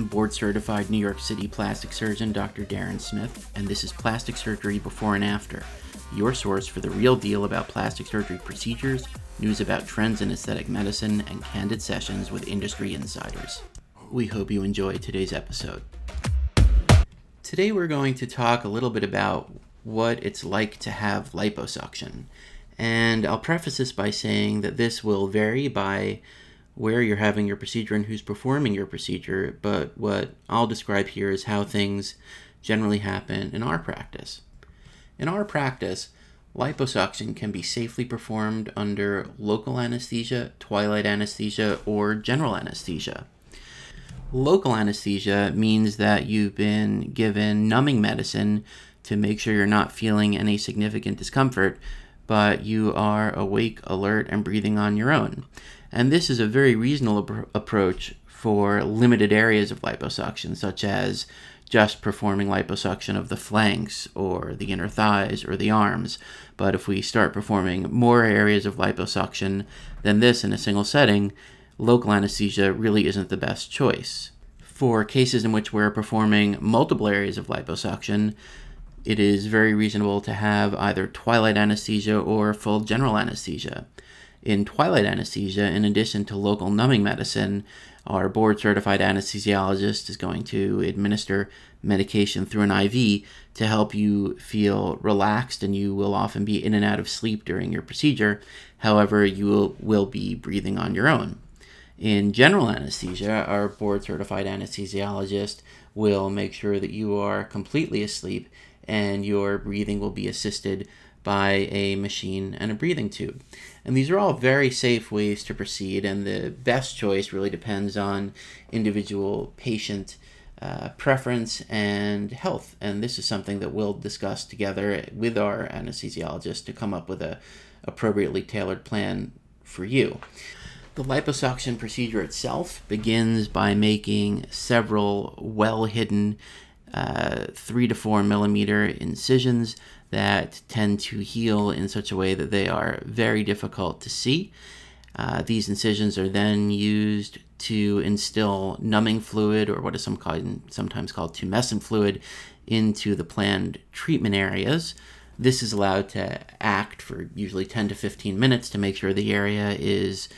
Board certified New York City plastic surgeon Dr. Darren Smith, and this is Plastic Surgery Before and After, your source for the real deal about plastic surgery procedures, news about trends in aesthetic medicine, and candid sessions with industry insiders. We hope you enjoy today's episode. Today, we're going to talk a little bit about what it's like to have liposuction. And I'll preface this by saying that this will vary by where you're having your procedure and who's performing your procedure, but what I'll describe here is how things generally happen in our practice. In our practice, liposuction can be safely performed under local anesthesia, twilight anesthesia, or general anesthesia. Local anesthesia means that you've been given numbing medicine to make sure you're not feeling any significant discomfort, but you are awake, alert, and breathing on your own. And this is a very reasonable approach for limited areas of liposuction, such as just performing liposuction of the flanks or the inner thighs or the arms. But if we start performing more areas of liposuction than this in a single setting, local anesthesia really isn't the best choice. For cases in which we're performing multiple areas of liposuction, it is very reasonable to have either twilight anesthesia or full general anesthesia. In twilight anesthesia, in addition to local numbing medicine, our board certified anesthesiologist is going to administer medication through an IV to help you feel relaxed, and you will often be in and out of sleep during your procedure. However, you will, will be breathing on your own. In general anesthesia, our board certified anesthesiologist will make sure that you are completely asleep and your breathing will be assisted by a machine and a breathing tube. And these are all very safe ways to proceed, and the best choice really depends on individual patient uh, preference and health. And this is something that we'll discuss together with our anesthesiologist to come up with a appropriately tailored plan for you. The liposuction procedure itself begins by making several well hidden uh, three to four millimeter incisions that tend to heal in such a way that they are very difficult to see. Uh, these incisions are then used to instill numbing fluid, or what is some sometimes called tumescent fluid, into the planned treatment areas. This is allowed to act for usually 10 to 15 minutes to make sure the area is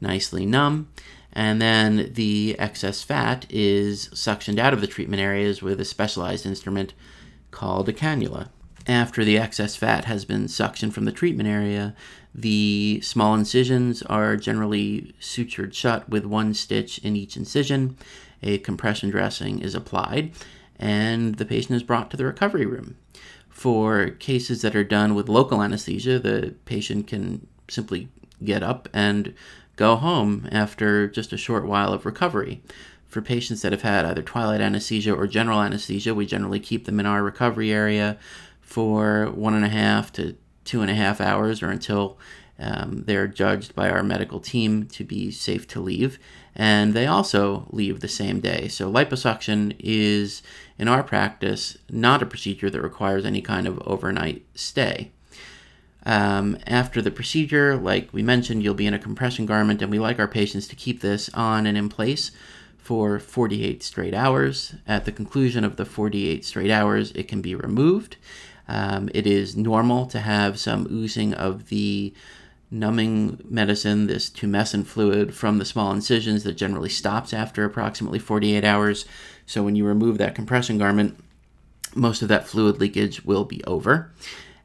nicely numb. And then the excess fat is suctioned out of the treatment areas with a specialized instrument called a cannula. After the excess fat has been suctioned from the treatment area, the small incisions are generally sutured shut with one stitch in each incision. A compression dressing is applied, and the patient is brought to the recovery room. For cases that are done with local anesthesia, the patient can simply get up and go home after just a short while of recovery. For patients that have had either twilight anesthesia or general anesthesia, we generally keep them in our recovery area for one and a half to two and a half hours or until um, they're judged by our medical team to be safe to leave. And they also leave the same day. So, liposuction is, in our practice, not a procedure that requires any kind of overnight stay. Um, after the procedure, like we mentioned, you'll be in a compression garment, and we like our patients to keep this on and in place for 48 straight hours. At the conclusion of the 48 straight hours, it can be removed. Um, it is normal to have some oozing of the numbing medicine, this tumescent fluid from the small incisions that generally stops after approximately 48 hours. So when you remove that compression garment, most of that fluid leakage will be over.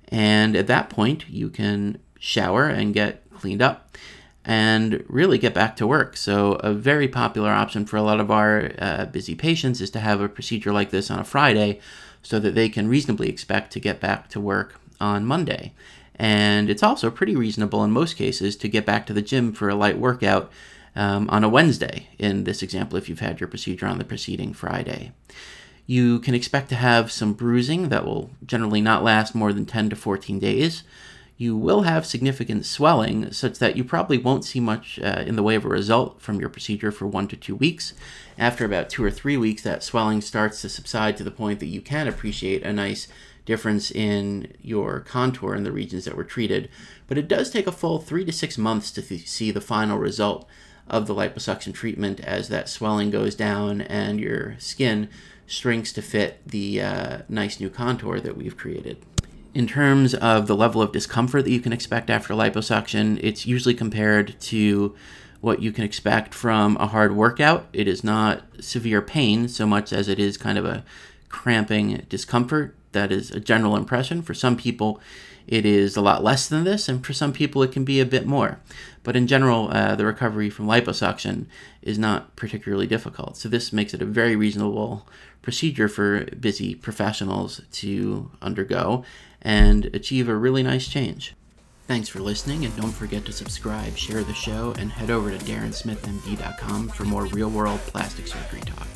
And at that point, you can shower and get cleaned up and really get back to work. So, a very popular option for a lot of our uh, busy patients is to have a procedure like this on a Friday so that they can reasonably expect to get back to work on Monday. And it's also pretty reasonable in most cases to get back to the gym for a light workout um, on a Wednesday, in this example, if you've had your procedure on the preceding Friday. You can expect to have some bruising that will generally not last more than 10 to 14 days. You will have significant swelling, such that you probably won't see much uh, in the way of a result from your procedure for one to two weeks. After about two or three weeks, that swelling starts to subside to the point that you can appreciate a nice difference in your contour in the regions that were treated. But it does take a full three to six months to th- see the final result of the liposuction treatment as that swelling goes down and your skin shrinks to fit the uh, nice new contour that we've created. In terms of the level of discomfort that you can expect after liposuction, it's usually compared to what you can expect from a hard workout. It is not severe pain so much as it is kind of a cramping discomfort. That is a general impression. For some people, it is a lot less than this, and for some people, it can be a bit more. But in general, uh, the recovery from liposuction is not particularly difficult. So, this makes it a very reasonable procedure for busy professionals to undergo and achieve a really nice change. Thanks for listening, and don't forget to subscribe, share the show, and head over to darrensmithmd.com for more real world plastic surgery talk.